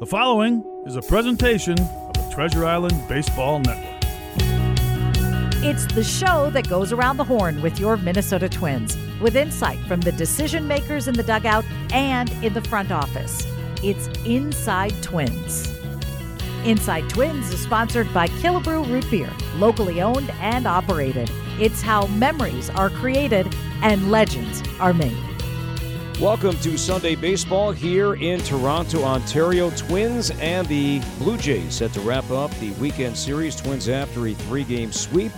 The following is a presentation of the Treasure Island Baseball Network. It's the show that goes around the horn with your Minnesota Twins, with insight from the decision makers in the dugout and in the front office. It's Inside Twins. Inside Twins is sponsored by Killebrew Root Beer, locally owned and operated. It's how memories are created and legends are made. Welcome to Sunday Baseball here in Toronto, Ontario. Twins and the Blue Jays set to wrap up the weekend series. Twins after a three game sweep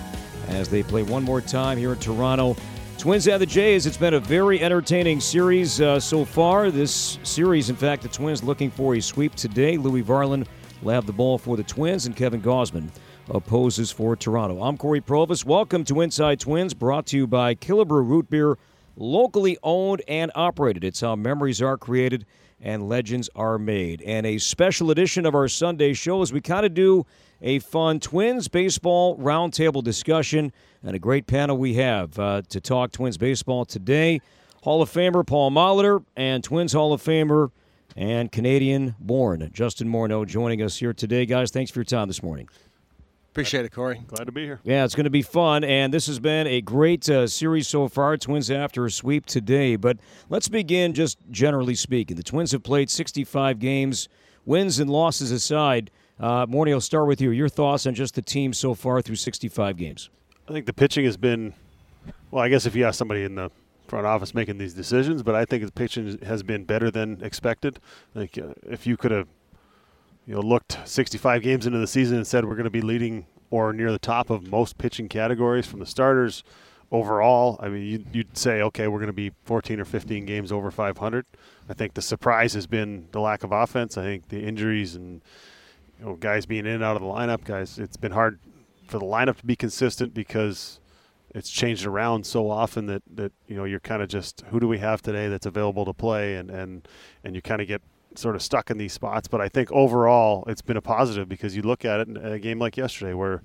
as they play one more time here in Toronto. Twins and the Jays, it's been a very entertaining series uh, so far. This series, in fact, the Twins looking for a sweep today. Louis Varland will have the ball for the Twins, and Kevin Gausman opposes for Toronto. I'm Cory Provus. Welcome to Inside Twins, brought to you by Killebrew Root Beer locally owned and operated. It's how memories are created and legends are made. And a special edition of our Sunday show as we kind of do a fun Twins baseball roundtable discussion and a great panel we have uh, to talk Twins baseball today. Hall of Famer Paul Molitor and Twins Hall of Famer and Canadian born Justin Morneau joining us here today. Guys, thanks for your time this morning. Appreciate it, Cory. Glad to be here. Yeah, it's going to be fun, and this has been a great uh, series so far. Twins after a sweep today, but let's begin just generally speaking. The Twins have played 65 games, wins and losses aside. Uh, Morty, I'll start with you. Your thoughts on just the team so far through 65 games? I think the pitching has been, well, I guess if you ask somebody in the front office making these decisions, but I think the pitching has been better than expected. Like uh, if you could have you know, looked 65 games into the season and said we're going to be leading or near the top of most pitching categories from the starters overall. I mean, you'd, you'd say, okay, we're going to be 14 or 15 games over 500. I think the surprise has been the lack of offense. I think the injuries and you know guys being in and out of the lineup, guys. It's been hard for the lineup to be consistent because it's changed around so often that, that you know you're kind of just who do we have today that's available to play and and and you kind of get sort of stuck in these spots. But I think overall it's been a positive because you look at it in a game like yesterday where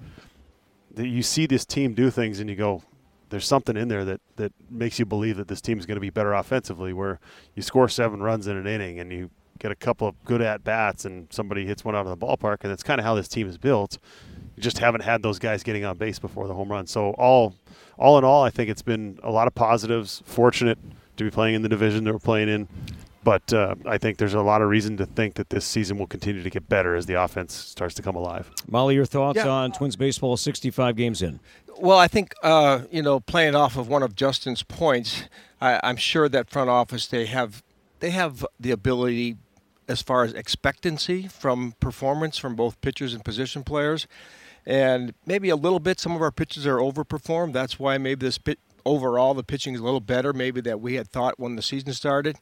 you see this team do things and you go, there's something in there that, that makes you believe that this team is going to be better offensively. Where you score seven runs in an inning and you get a couple of good at bats and somebody hits one out of the ballpark, and that's kind of how this team is built. You just haven't had those guys getting on base before the home run. So all all in all, I think it's been a lot of positives. Fortunate to be playing in the division that we're playing in. But uh, I think there's a lot of reason to think that this season will continue to get better as the offense starts to come alive. Molly, your thoughts Yeah. on Twins baseball 65 games in? Well, I think uh, you know, playing off of one of Justin's points, I, I'm sure that front office they have they have the ability, as far as expectancy from performance from both pitchers and position players, and maybe a little bit. Some of our pitchers are overperformed. That's why maybe this pit, overall the pitching is a little better, maybe that we had thought when the season started,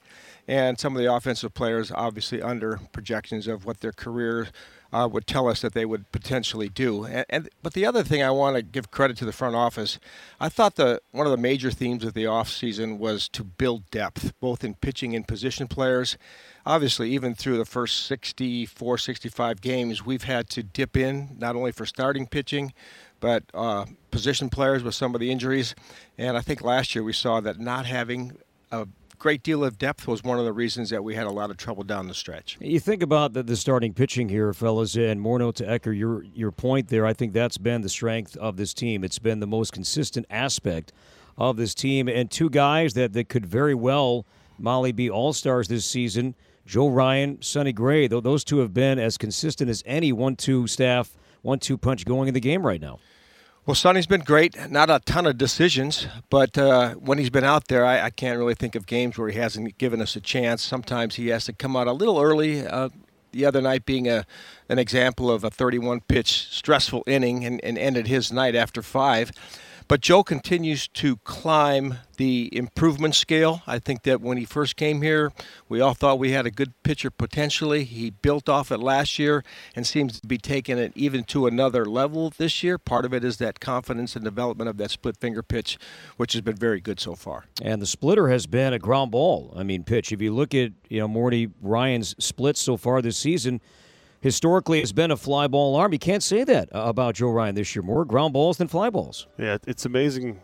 and some of the offensive players obviously under projections of what their career uh, would tell us that they would potentially do. And, and but the other thing I want to give credit to the front office, I thought the one of the major themes of the offseason was to build depth, both in pitching and position players. Obviously, even through the first 64, 65 games, we've had to dip in not only for starting pitching, but uh, position players with some of the injuries. And I think last year we saw that not having a great deal of depth was one of the reasons that we had a lot of trouble down the stretch. You think about the, the starting pitching here, fellas, and Morneau to echo your your point there. I think that's been the strength of this team. It's been the most consistent aspect of this team, and two guys that, that could very well, Molly, be all stars this season. Joe Ryan, Sonny Gray. Tho- Those two have been as consistent as any one-two staff, one-two punch going in the game right now. Well, Sonny's been great. Not a ton of decisions, but uh, when he's been out there, I, I can't really think of games where he hasn't given us a chance. Sometimes he has to come out a little early. Uh, the other night being a an example of a 31 pitch stressful inning and, and ended his night after five. But Joe continues to climb the improvement scale. I think that when he first came here, we all thought we had a good pitcher potentially. He built off it last year and seems to be taking it even to another level this year. Part of it is that confidence and development of that split finger pitch, which has been very good so far. And the splitter has been a ground ball. I mean, pitch. If you look at you know Morty Ryan's splits so far this season, historically has been a fly ball arm. You can't say that uh, about Joe Ryan this year. More ground balls than fly balls. Yeah, it's amazing.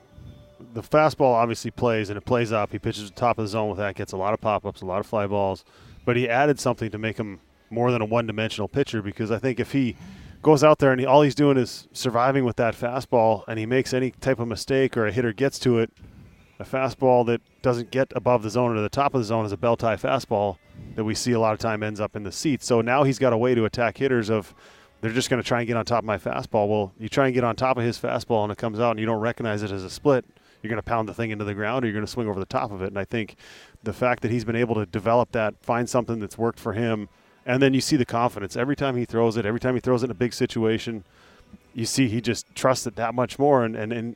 The fastball obviously plays and it plays up. He pitches the top of the zone with that, gets a lot of pop ups, a lot of fly balls. But he added something to make him more than a one-dimensional pitcher because I think if he goes out there and he, all he's doing is surviving with that fastball and he makes any type of mistake or a hitter gets to it, a fastball that doesn't get above the zone or to the top of the zone is a belt high fastball that we see a lot of time ends up in the seats. So now he's got a way to attack hitters of they're just going to try and get on top of my fastball. Well, you try and get on top of his fastball and it comes out and you don't recognize it as a split, you're going to pound the thing into the ground or you're going to swing over the top of it. And I think the fact that he's been able to develop that, find something that's worked for him, and then you see the confidence every time he throws it, every time he throws it in a big situation, you see he just trusts it that much more. And, and, and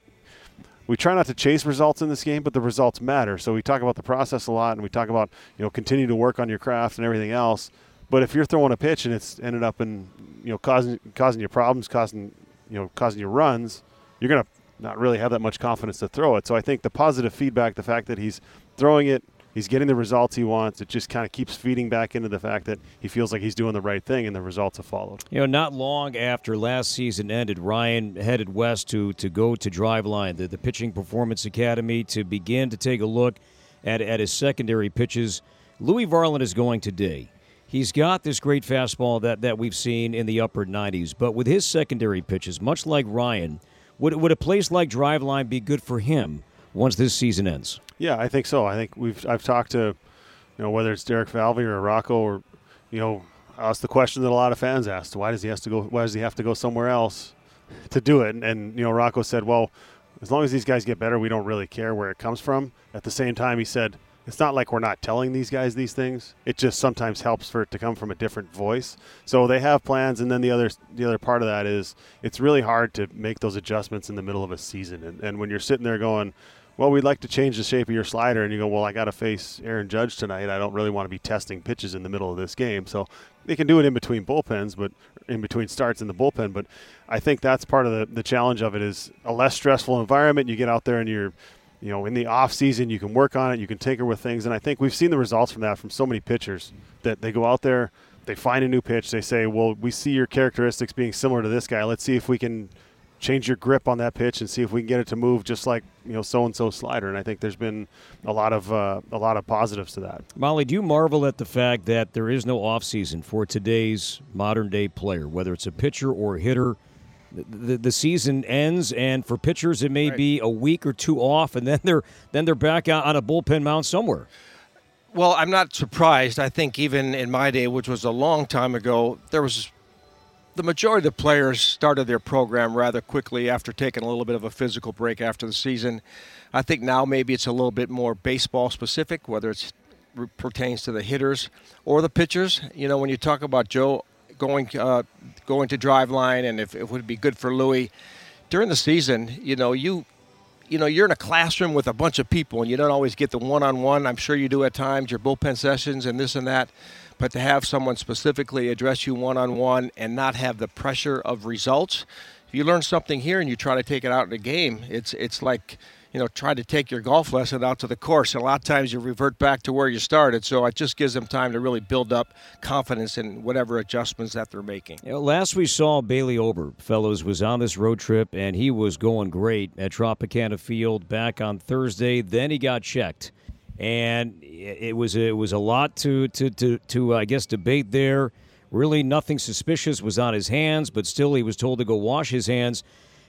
we try not to chase results in this game, but the results matter. So we talk about the process a lot, and we talk about you know continue to work on your craft and everything else. But if you're throwing a pitch and it's ended up in you know causing causing you problems, causing you know causing you runs, you're gonna not really have that much confidence to throw it. So I think the positive feedback, the fact that he's throwing it he's getting the results he wants. It just kind of keeps feeding back into the fact that he feels like he's doing the right thing, and the results have followed. You know, not long after last season ended, Ryan headed west to to go to Driveline, the, the Pitching Performance Academy, to begin to take a look at, at his secondary pitches. Louis Varland is going today. He's got this great fastball that, that we've seen in the upper 90s, but with his secondary pitches, much like Ryan, would, would a place like Driveline be good for him once this season ends? Yeah, I think so. I think we've I've talked to, you know, whether it's Derek Falvey or Rocco or, you know, asked the question that a lot of fans asked: Why does he have to go? Why does he have to go somewhere else to do it? And, and you know, Rocco said, well, as long as these guys get better, we don't really care where it comes from. At the same time, he said. It's not like we're not telling these guys these things. It just sometimes helps for it to come from a different voice. So they have plans, and then the other the other part of that is it's really hard to make those adjustments in the middle of a season. And, and when you're sitting there going, well, we'd like to change the shape of your slider. And you go, well, I got to face Aaron Judge tonight. I don't really want to be testing pitches in the middle of this game. So they can do it in between bullpens, but in between starts in the bullpen. But I think that's part of the, the challenge of it is a less stressful environment. You get out there and you're, you know, in the off season, you can work on it. You can tinker with things. And I think we've seen the results from that from so many pitchers that they go out there, they find a new pitch. They say, well, we see your characteristics being similar to this guy. Let's see if we can – change your grip on that pitch and see if we can get it to move just like you know so and so slider. And I think there's been a lot of uh, a lot of positives to that. Molly, do you marvel at the fact that there is no offseason for today's modern day player, whether it's a pitcher or a hitter? The, the season ends, and for pitchers, it may right. be a week or two off, and then they're then they're back out on a bullpen mound somewhere. Well, I'm not surprised. I think even in my day, which was a long time ago, there was the majority of the players started their program rather quickly after taking a little bit of a physical break after the season. I think now maybe it's a little bit more baseball specific, whether it pertains to the hitters or the pitchers. You know, when you talk about Joe going uh, going to Driveline and if it would be good for Louie during the season, you know, you you know, you're in a classroom with a bunch of people and you don't always get the one-on-one. I'm sure you do at times, your bullpen sessions and this and that but to have someone specifically address you one on one and not have the pressure of results. If you learn something here and you try to take it out in a game, it's it's like you know try to take your golf lesson out to the course. A lot of times you revert back to where you started. So it just gives them time to really build up confidence in whatever adjustments that they're making. You know, last we saw Bailey Ober, fellows, was on this road trip and he was going great at Tropicana Field back on Thursday. Then he got checked and it was it was a lot to to to, to I guess debate there. Really, nothing suspicious was on his hands, but still, he was told to go wash his hands.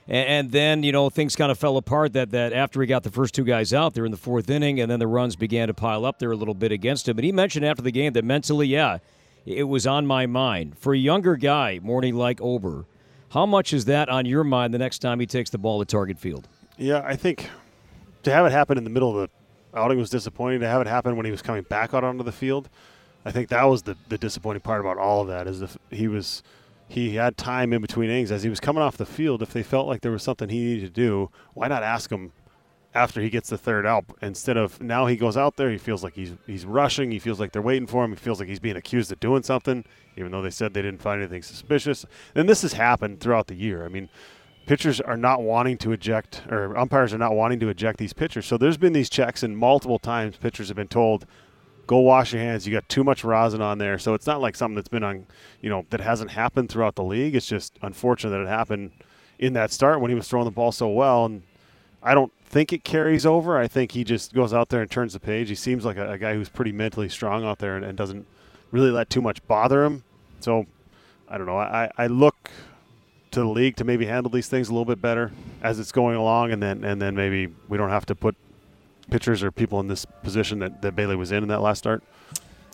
And, then you know things kind of fell apart. That that after he got the first two guys out there in the fourth inning, and then the runs began to pile up there a little bit against him. And he mentioned after the game that mentally, yeah, it was on my mind. For a younger guy, morning like Ober, how much is that on your mind the next time he takes the ball at target field? Yeah, I think to have it happen in the middle of the outing was disappointing. To have it happen when he was coming back out onto the field, I think that was the, the disappointing part about all of that is if he was he had time in between innings as he was coming off the field. If they felt like there was something he needed to do, why not ask him after he gets the third out instead of now he goes out there he feels like he's he's rushing he feels like they're waiting for him he feels like he's being accused of doing something even though they said they didn't find anything suspicious and this has happened throughout the year i mean pitchers are not wanting to eject, or umpires are not wanting to eject these pitchers. So there's been these checks, and multiple times pitchers have been told, "Go wash your hands. You got too much rosin on there." So it's not like something that's been on, you know, that hasn't happened throughout the league. It's just unfortunate that it happened in that start when he was throwing the ball so well. And I don't think it carries over. I think he just goes out there and turns the page. He seems like a, a guy who's pretty mentally strong out there and, and doesn't really let too much bother him so I don't know. I, I look to the league to maybe handle these things a little bit better as it's going along, and then and then maybe we don't have to put pitchers or people in this position that, that Bailey was in in that last start.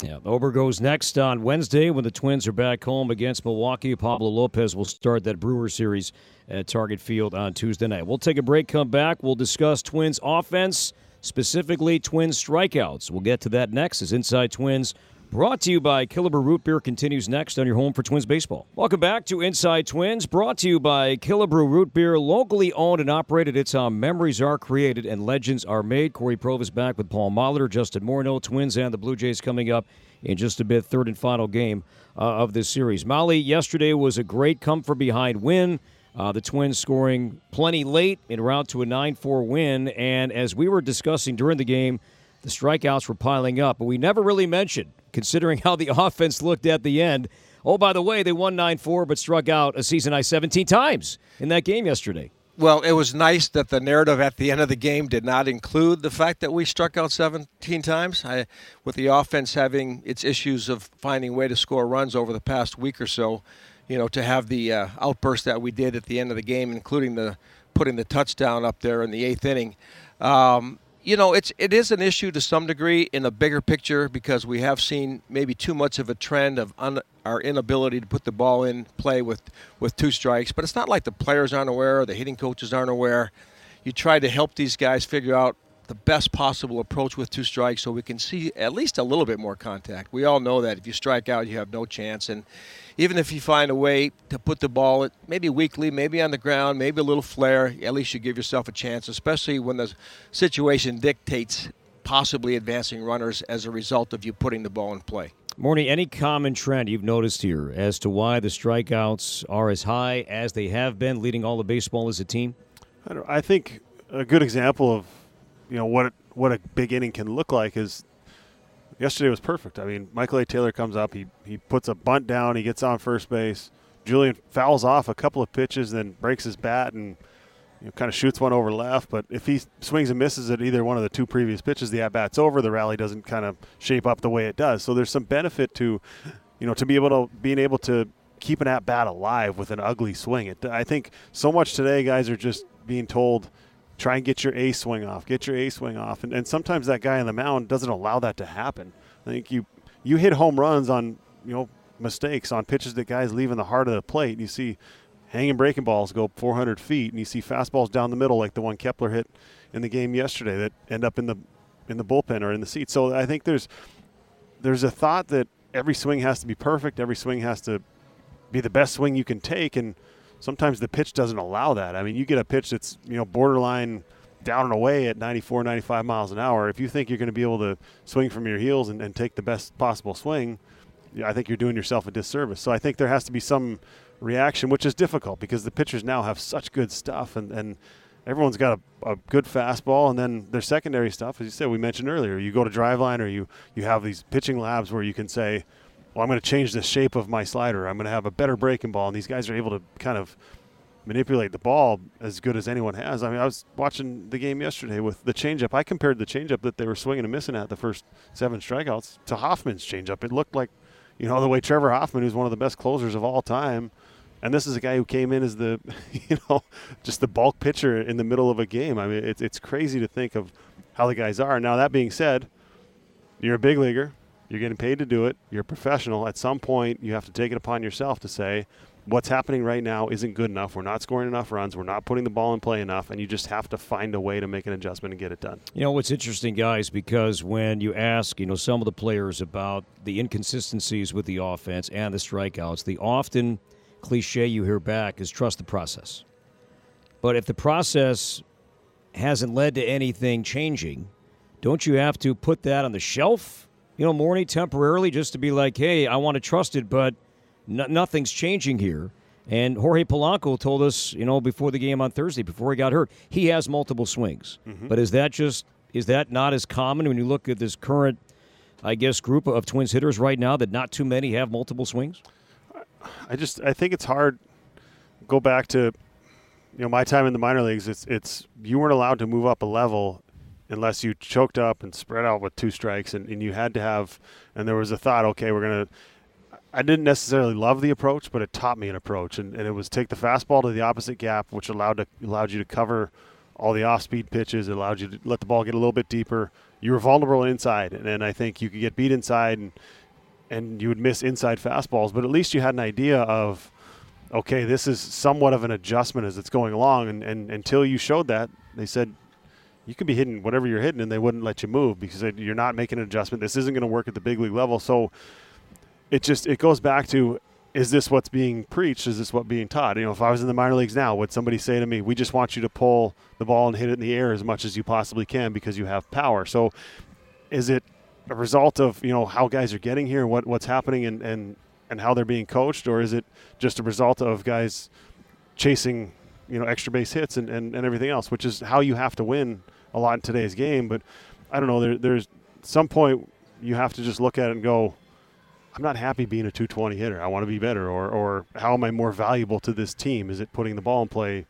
Yeah, Ober goes next on Wednesday when the Twins are back home against Milwaukee. Pablo Lopez will start that Brewer series at Target Field on Tuesday night. We'll take a break, come back. We'll discuss Twins offense, specifically Twins strikeouts. We'll get to that next as Inside Twins Brought to you by Killebrew Root Beer continues next on your home for Twins baseball. Welcome back to Inside Twins, brought to you by Killebrew Root Beer, locally owned and operated. It's how memories are created and legends are made. Cory Provus back with Paul Molitor, Justin Morneau, Twins and the Blue Jays coming up in just a bit. Third and final game uh, of this series. Molly, yesterday was a great come from behind win. Uh, the Twins scoring plenty late en route to a 9 4 win. And as we were discussing during the game, the strikeouts were piling up, but we never really mentioned considering how the offense looked at the end. Oh, by the way, they won 9 4, but struck out a season high 17 times in that game yesterday. Well, it was nice that the narrative at the end of the game did not include the fact that we struck out 17 times. I, with the offense having its issues of finding way to score runs over the past week or so, you know, to have the uh, outburst that we did at the end of the game, including the putting the touchdown up there in the eighth inning, um, you know, it's it is an issue to some degree in a bigger picture because we have seen maybe too much of a trend of un, our inability to put the ball in play with with two strikes. But it's not like the players aren't aware, or the hitting coaches aren't aware. You try to help these guys figure out the best possible approach with two strikes so we can see at least a little bit more contact. We all know that if you strike out, you have no chance. And even if you find a way to put the ball maybe weakly, maybe on the ground, maybe a little flare, at least you give yourself a chance, especially when the situation dictates possibly advancing runners as a result of you putting the ball in play. Morney, any common trend you've noticed here as to why the strikeouts are as high as they have been, leading all of baseball as a team? I, I think a good example of you know what what a big inning can look like is yesterday was perfect. I mean, Michael A. Taylor comes up, he he puts a bunt down, he gets on first base. Julian fouls off a couple of pitches, then breaks his bat and you know, kind of shoots one over left. But if he swings and misses at either one of the two previous pitches, the at bat's over. The rally doesn't kind of shape up the way it does. So there's some benefit to, you know, to be able to being able to keep an at bat alive with an ugly swing. It, I think so much today, guys are just being told try and get your A swing off, get your A swing off. And, and sometimes that guy on the mound doesn't allow that to happen. I think you you hit home runs on, you know, mistakes on pitches that guys leave in the heart of the plate. You see hanging breaking balls go 400 feet, and you see fastballs down the middle like the one Kepler hit in the game yesterday that end up in the in the bullpen or in the seat. So I think there's there's a thought that every swing has to be perfect, every swing has to be the best swing you can take, and – sometimes the pitch doesn't allow that. I mean, you get a pitch that's you know borderline down and away at 94, 95 miles an hour. If you think you're going to be able to swing from your heels and, and take the best possible swing, I think you're doing yourself a disservice. So I think there has to be some reaction, which is difficult because the pitchers now have such good stuff and, and everyone's got a, a, good fastball and then their secondary stuff, as you said, we mentioned earlier, you go to driveline or you, you have these pitching labs where you can say – well, I'm going to change the shape of my slider. I'm going to have a better breaking ball. And these guys are able to kind of manipulate the ball as good as anyone has. I mean, I was watching the game yesterday with the changeup. I compared the changeup that they were swinging and missing at the first seven strikeouts to Hoffman's changeup. It looked like, you know, the way Trevor Hoffman, who's one of the best closers of all time, and this is a guy who came in as the, you know, just the bulk pitcher in the middle of a game. I mean, it's it's crazy to think of how the guys are. Now that being said, you're a big leaguer. You're getting paid to do it. You're a professional. At some point, you have to take it upon yourself to say, what's happening right now isn't good enough. We're not scoring enough runs. We're not putting the ball in play enough. And you just have to find a way to make an adjustment and get it done. You know, what's interesting, guys, because when you ask, you know, some of the players about the inconsistencies with the offense and the strikeouts, the often cliche you hear back is trust the process. But if the process hasn't led to anything changing, don't you have to put that on the shelf you know, Morney temporarily just to be like, hey, I want to trust it, but nothing's changing here. And Jorge Polanco told us, you know, before the game on Thursday, before he got hurt, he has multiple swings. Mm-hmm. But is that just is that not as common when you look at this current, I guess, group of Twins hitters right now that not too many have multiple swings? I just I think it's hard. Go back to, you know, my time in the minor leagues. It's it's you weren't allowed to move up a level unless you choked up and spread out with two strikes and, and you had to have and there was a thought okay we're to I didn't necessarily love the approach, but it taught me an approach, and, and it was take the fastball to the opposite gap, which allowed to, allowed you to cover all the off-speed pitches. It allowed you to let the ball get a little bit deeper. You were vulnerable inside, and, and I think you could get beat inside, and and you would miss inside fastballs. But at least you had an idea of, okay, this is somewhat of an adjustment as it's going along. And, and until you showed that, they said you could be hitting whatever you're hitting, and they wouldn't let you move because you're not making an adjustment. This isn't going to work at the big league level. So it just it goes back to is this what's being preached? Is this what being taught? You know, if I was in the minor leagues now, would somebody say to me, "We just want you to pull the ball and hit it in the air as much as you possibly can because you have power"? So, is it a result of you know how guys are getting here, what what's happening, and and and how they're being coached, or is it just a result of guys chasing you know extra base hits and, and, and everything else, which is how you have to win a lot in today's game. But I don't know. There, there's some point you have to just look at it and go I'm not happy being a 220 hitter. I want to be better. Or, or how am I more valuable to this team? Is it putting the ball in play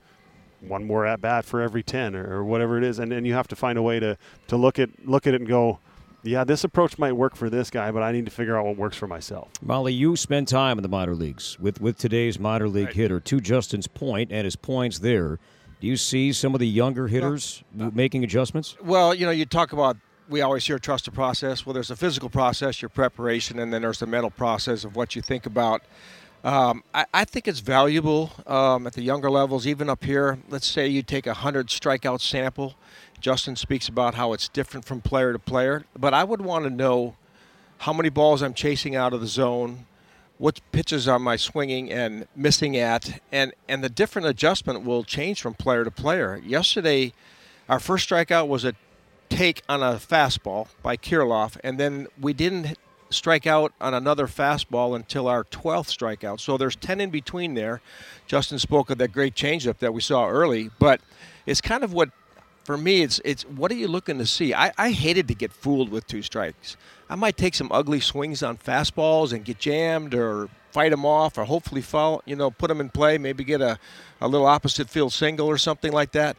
one more at bat for every 10 or, or whatever it is? And, and you have to find a way to, to look at look at it and go, yeah, this approach might work for this guy, but I need to figure out what works for myself. Molly, you spend time in the minor leagues with, with today's minor league right. hitter. To Justin's point and his points there, do you see some of the younger hitters well, uh, making adjustments? Well, you know, you talk about we always hear trust the process. Well, there's a physical process, your preparation, and then there's the mental process of what you think about. Um, I, I, think it's valuable um, at the younger levels, even up here. Let's say you take a hundred strikeout sample. Justin speaks about how it's different from player to player, but I would want to know how many balls I'm chasing out of the zone, what pitches am I swinging and missing at, and and the different adjustment will change from player to player. Yesterday, our first strikeout was a take on a fastball by Kirilloff, and then we didn't strike out on another fastball until our 12th strikeout. So there's 10 in between there. Justin spoke of that great changeup that we saw early, but it's kind of what for me it's it's what are you looking to see? I, I hated to get fooled with two strikes. I might take some ugly swings on fastballs and get jammed or fight them off or hopefully foul, you know, put them in play, maybe get a, a little opposite field single or something like that.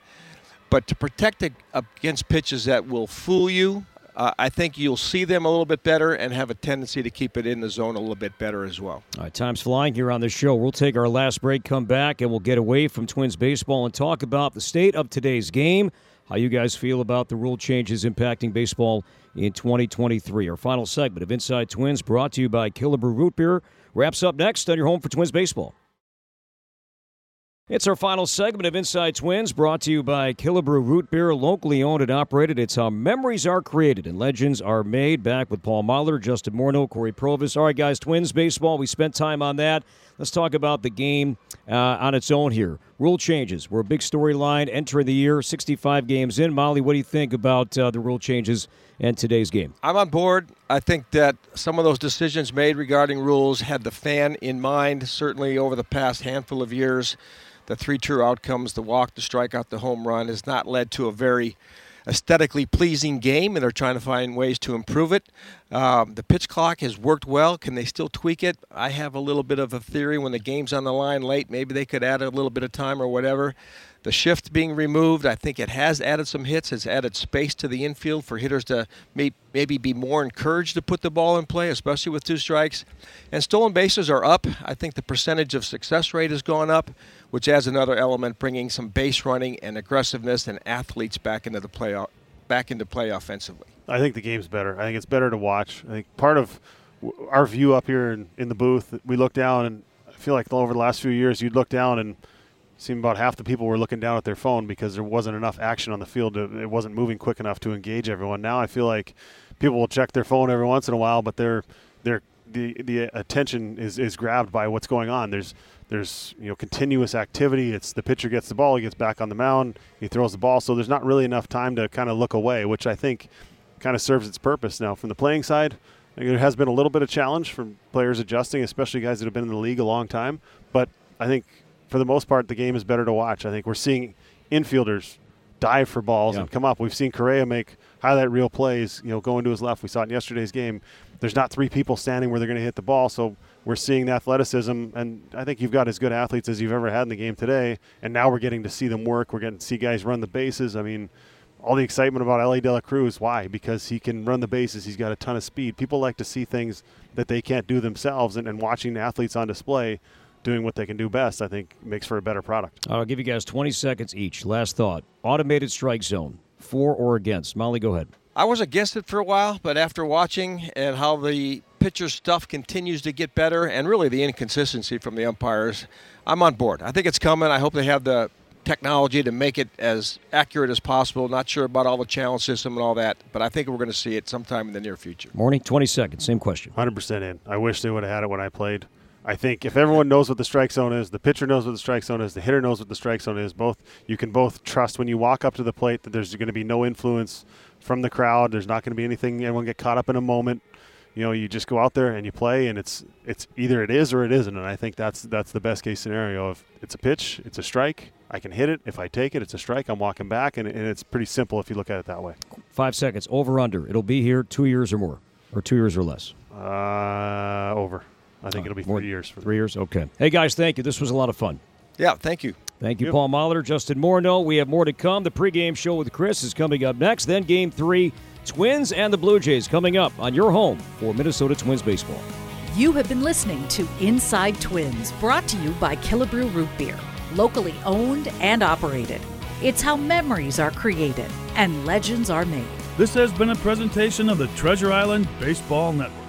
But to protect against pitches that will fool you, uh, I think you'll see them a little bit better and have a tendency to keep it in the zone a little bit better as well. All right, time's flying here on the show. We'll take our last break, come back, and we'll get away from Twins baseball and talk about the state of today's game, how you guys feel about the rule changes impacting baseball in 2023. Our final segment of Inside Twins brought to you by Killebrew Root Beer wraps up next on your home for Twins baseball. It's our final segment of Inside Twins brought to you by Killebrew Root Beer, locally owned and operated. It's how memories are created and legends are made. Back with Paul Molitor, Justin Morneau, Cory Provus. All right, guys, Twins baseball. We spent time on that. Let's talk about the game uh, on its own here. Rule changes. We're a big storyline entering the year, 65 games in. Molly, what do you think about uh, the rule changes and today's game? I'm on board. I think that some of those decisions made regarding rules had the fan in mind, certainly over the past handful of years the three true outcomes the walk, the strikeout, the home run has not led to a very aesthetically pleasing game, and they're trying to find ways to improve it. Um, the pitch clock has worked well. Can they still tweak it? I have a little bit of a theory when the game's on the line late, maybe they could add a little bit of time or whatever. The shift being removed, I think it has added some hits. It's added space to the infield for hitters to may, maybe be more encouraged to put the ball in play, especially with two strikes. And stolen bases are up. I think the percentage of success rate has gone up, which adds another element, bringing some base running and aggressiveness and athletes back into the play, back into play offensively. I think the game's better. I think it's better to watch. I think part of our view up here in, in the booth, we look down and I feel like over the last few years, you'd look down and – seemed about half the people were looking down at their phone because there wasn't enough action on the field. To, it wasn't moving quick enough to engage everyone. Now I feel like people will check their phone every once in a while, but they're they're the the attention is, is grabbed by what's going on. There's there's you know continuous activity. It's the pitcher gets the ball, he gets back on the mound, he throws the ball. So there's not really enough time to kind of look away, which I think kind of serves its purpose now. From the playing side, there has been a little bit of challenge from players adjusting, especially guys that have been in the league a long time. But I think for the most part, the game is better to watch. I think we're seeing infielders dive for balls yeah. and come up. We've seen Correa make highlight reel plays, you know, going to his left. We saw it in yesterday's game. There's not three people standing where they're going to hit the ball, so we're seeing the athleticism, and I think you've got as good athletes as you've ever had in the game today. And now we're getting to see them work. We're getting to see guys run the bases. I mean, all the excitement about Elly De La Cruz. Why? Because he can run the bases. He's got a ton of speed. People like to see things that they can't do themselves, and, and watching athletes on display doing what they can do best, I think makes for a better product. I'll give you guys 20 seconds each. Last thought. Automated strike zone, for or against? Molly, go ahead. I was against it for a while, but after watching and how the pitcher stuff continues to get better and really the inconsistency from the umpires, I'm on board. I think it's coming. I hope they have the technology to make it as accurate as possible. Not sure about all the challenge system and all that, but I think we're going to see it sometime in the near future. Morney, 20 seconds, same question. 100% in. I wish they would have had it when I played. I think if everyone knows what the strike zone is, the pitcher knows what the strike zone is, the hitter knows what the strike zone is. Both you can both trust when you walk up to the plate that there's going to be no influence from the crowd. There's not going to be anything. anyone get caught up in a moment. You know, you just go out there and you play, and it's it's either it is or it isn't. And I think that's that's the best case scenario. If it's a pitch, it's a strike. I can hit it. If I take it, it's a strike. I'm walking back, and, and it's pretty simple if you look at it that way. Five seconds. Over under. It'll be here two years or more, or two years or less. Uh, over. I think uh, it'll be three years. For three years. Okay. Hey guys, thank you. This was a lot of fun. Yeah, thank you. Thank you, yep. Paul Molitor, Justin Morneau. We have more to come. The pregame show with Chris is coming up next. Then Game Three, Twins and the Blue Jays coming up on your home for Minnesota Twins baseball. You have been listening to Inside Twins, brought to you by Killebrew Root Beer, locally owned and operated. It's how memories are created and legends are made. This has been a presentation of the Treasure Island Baseball Network.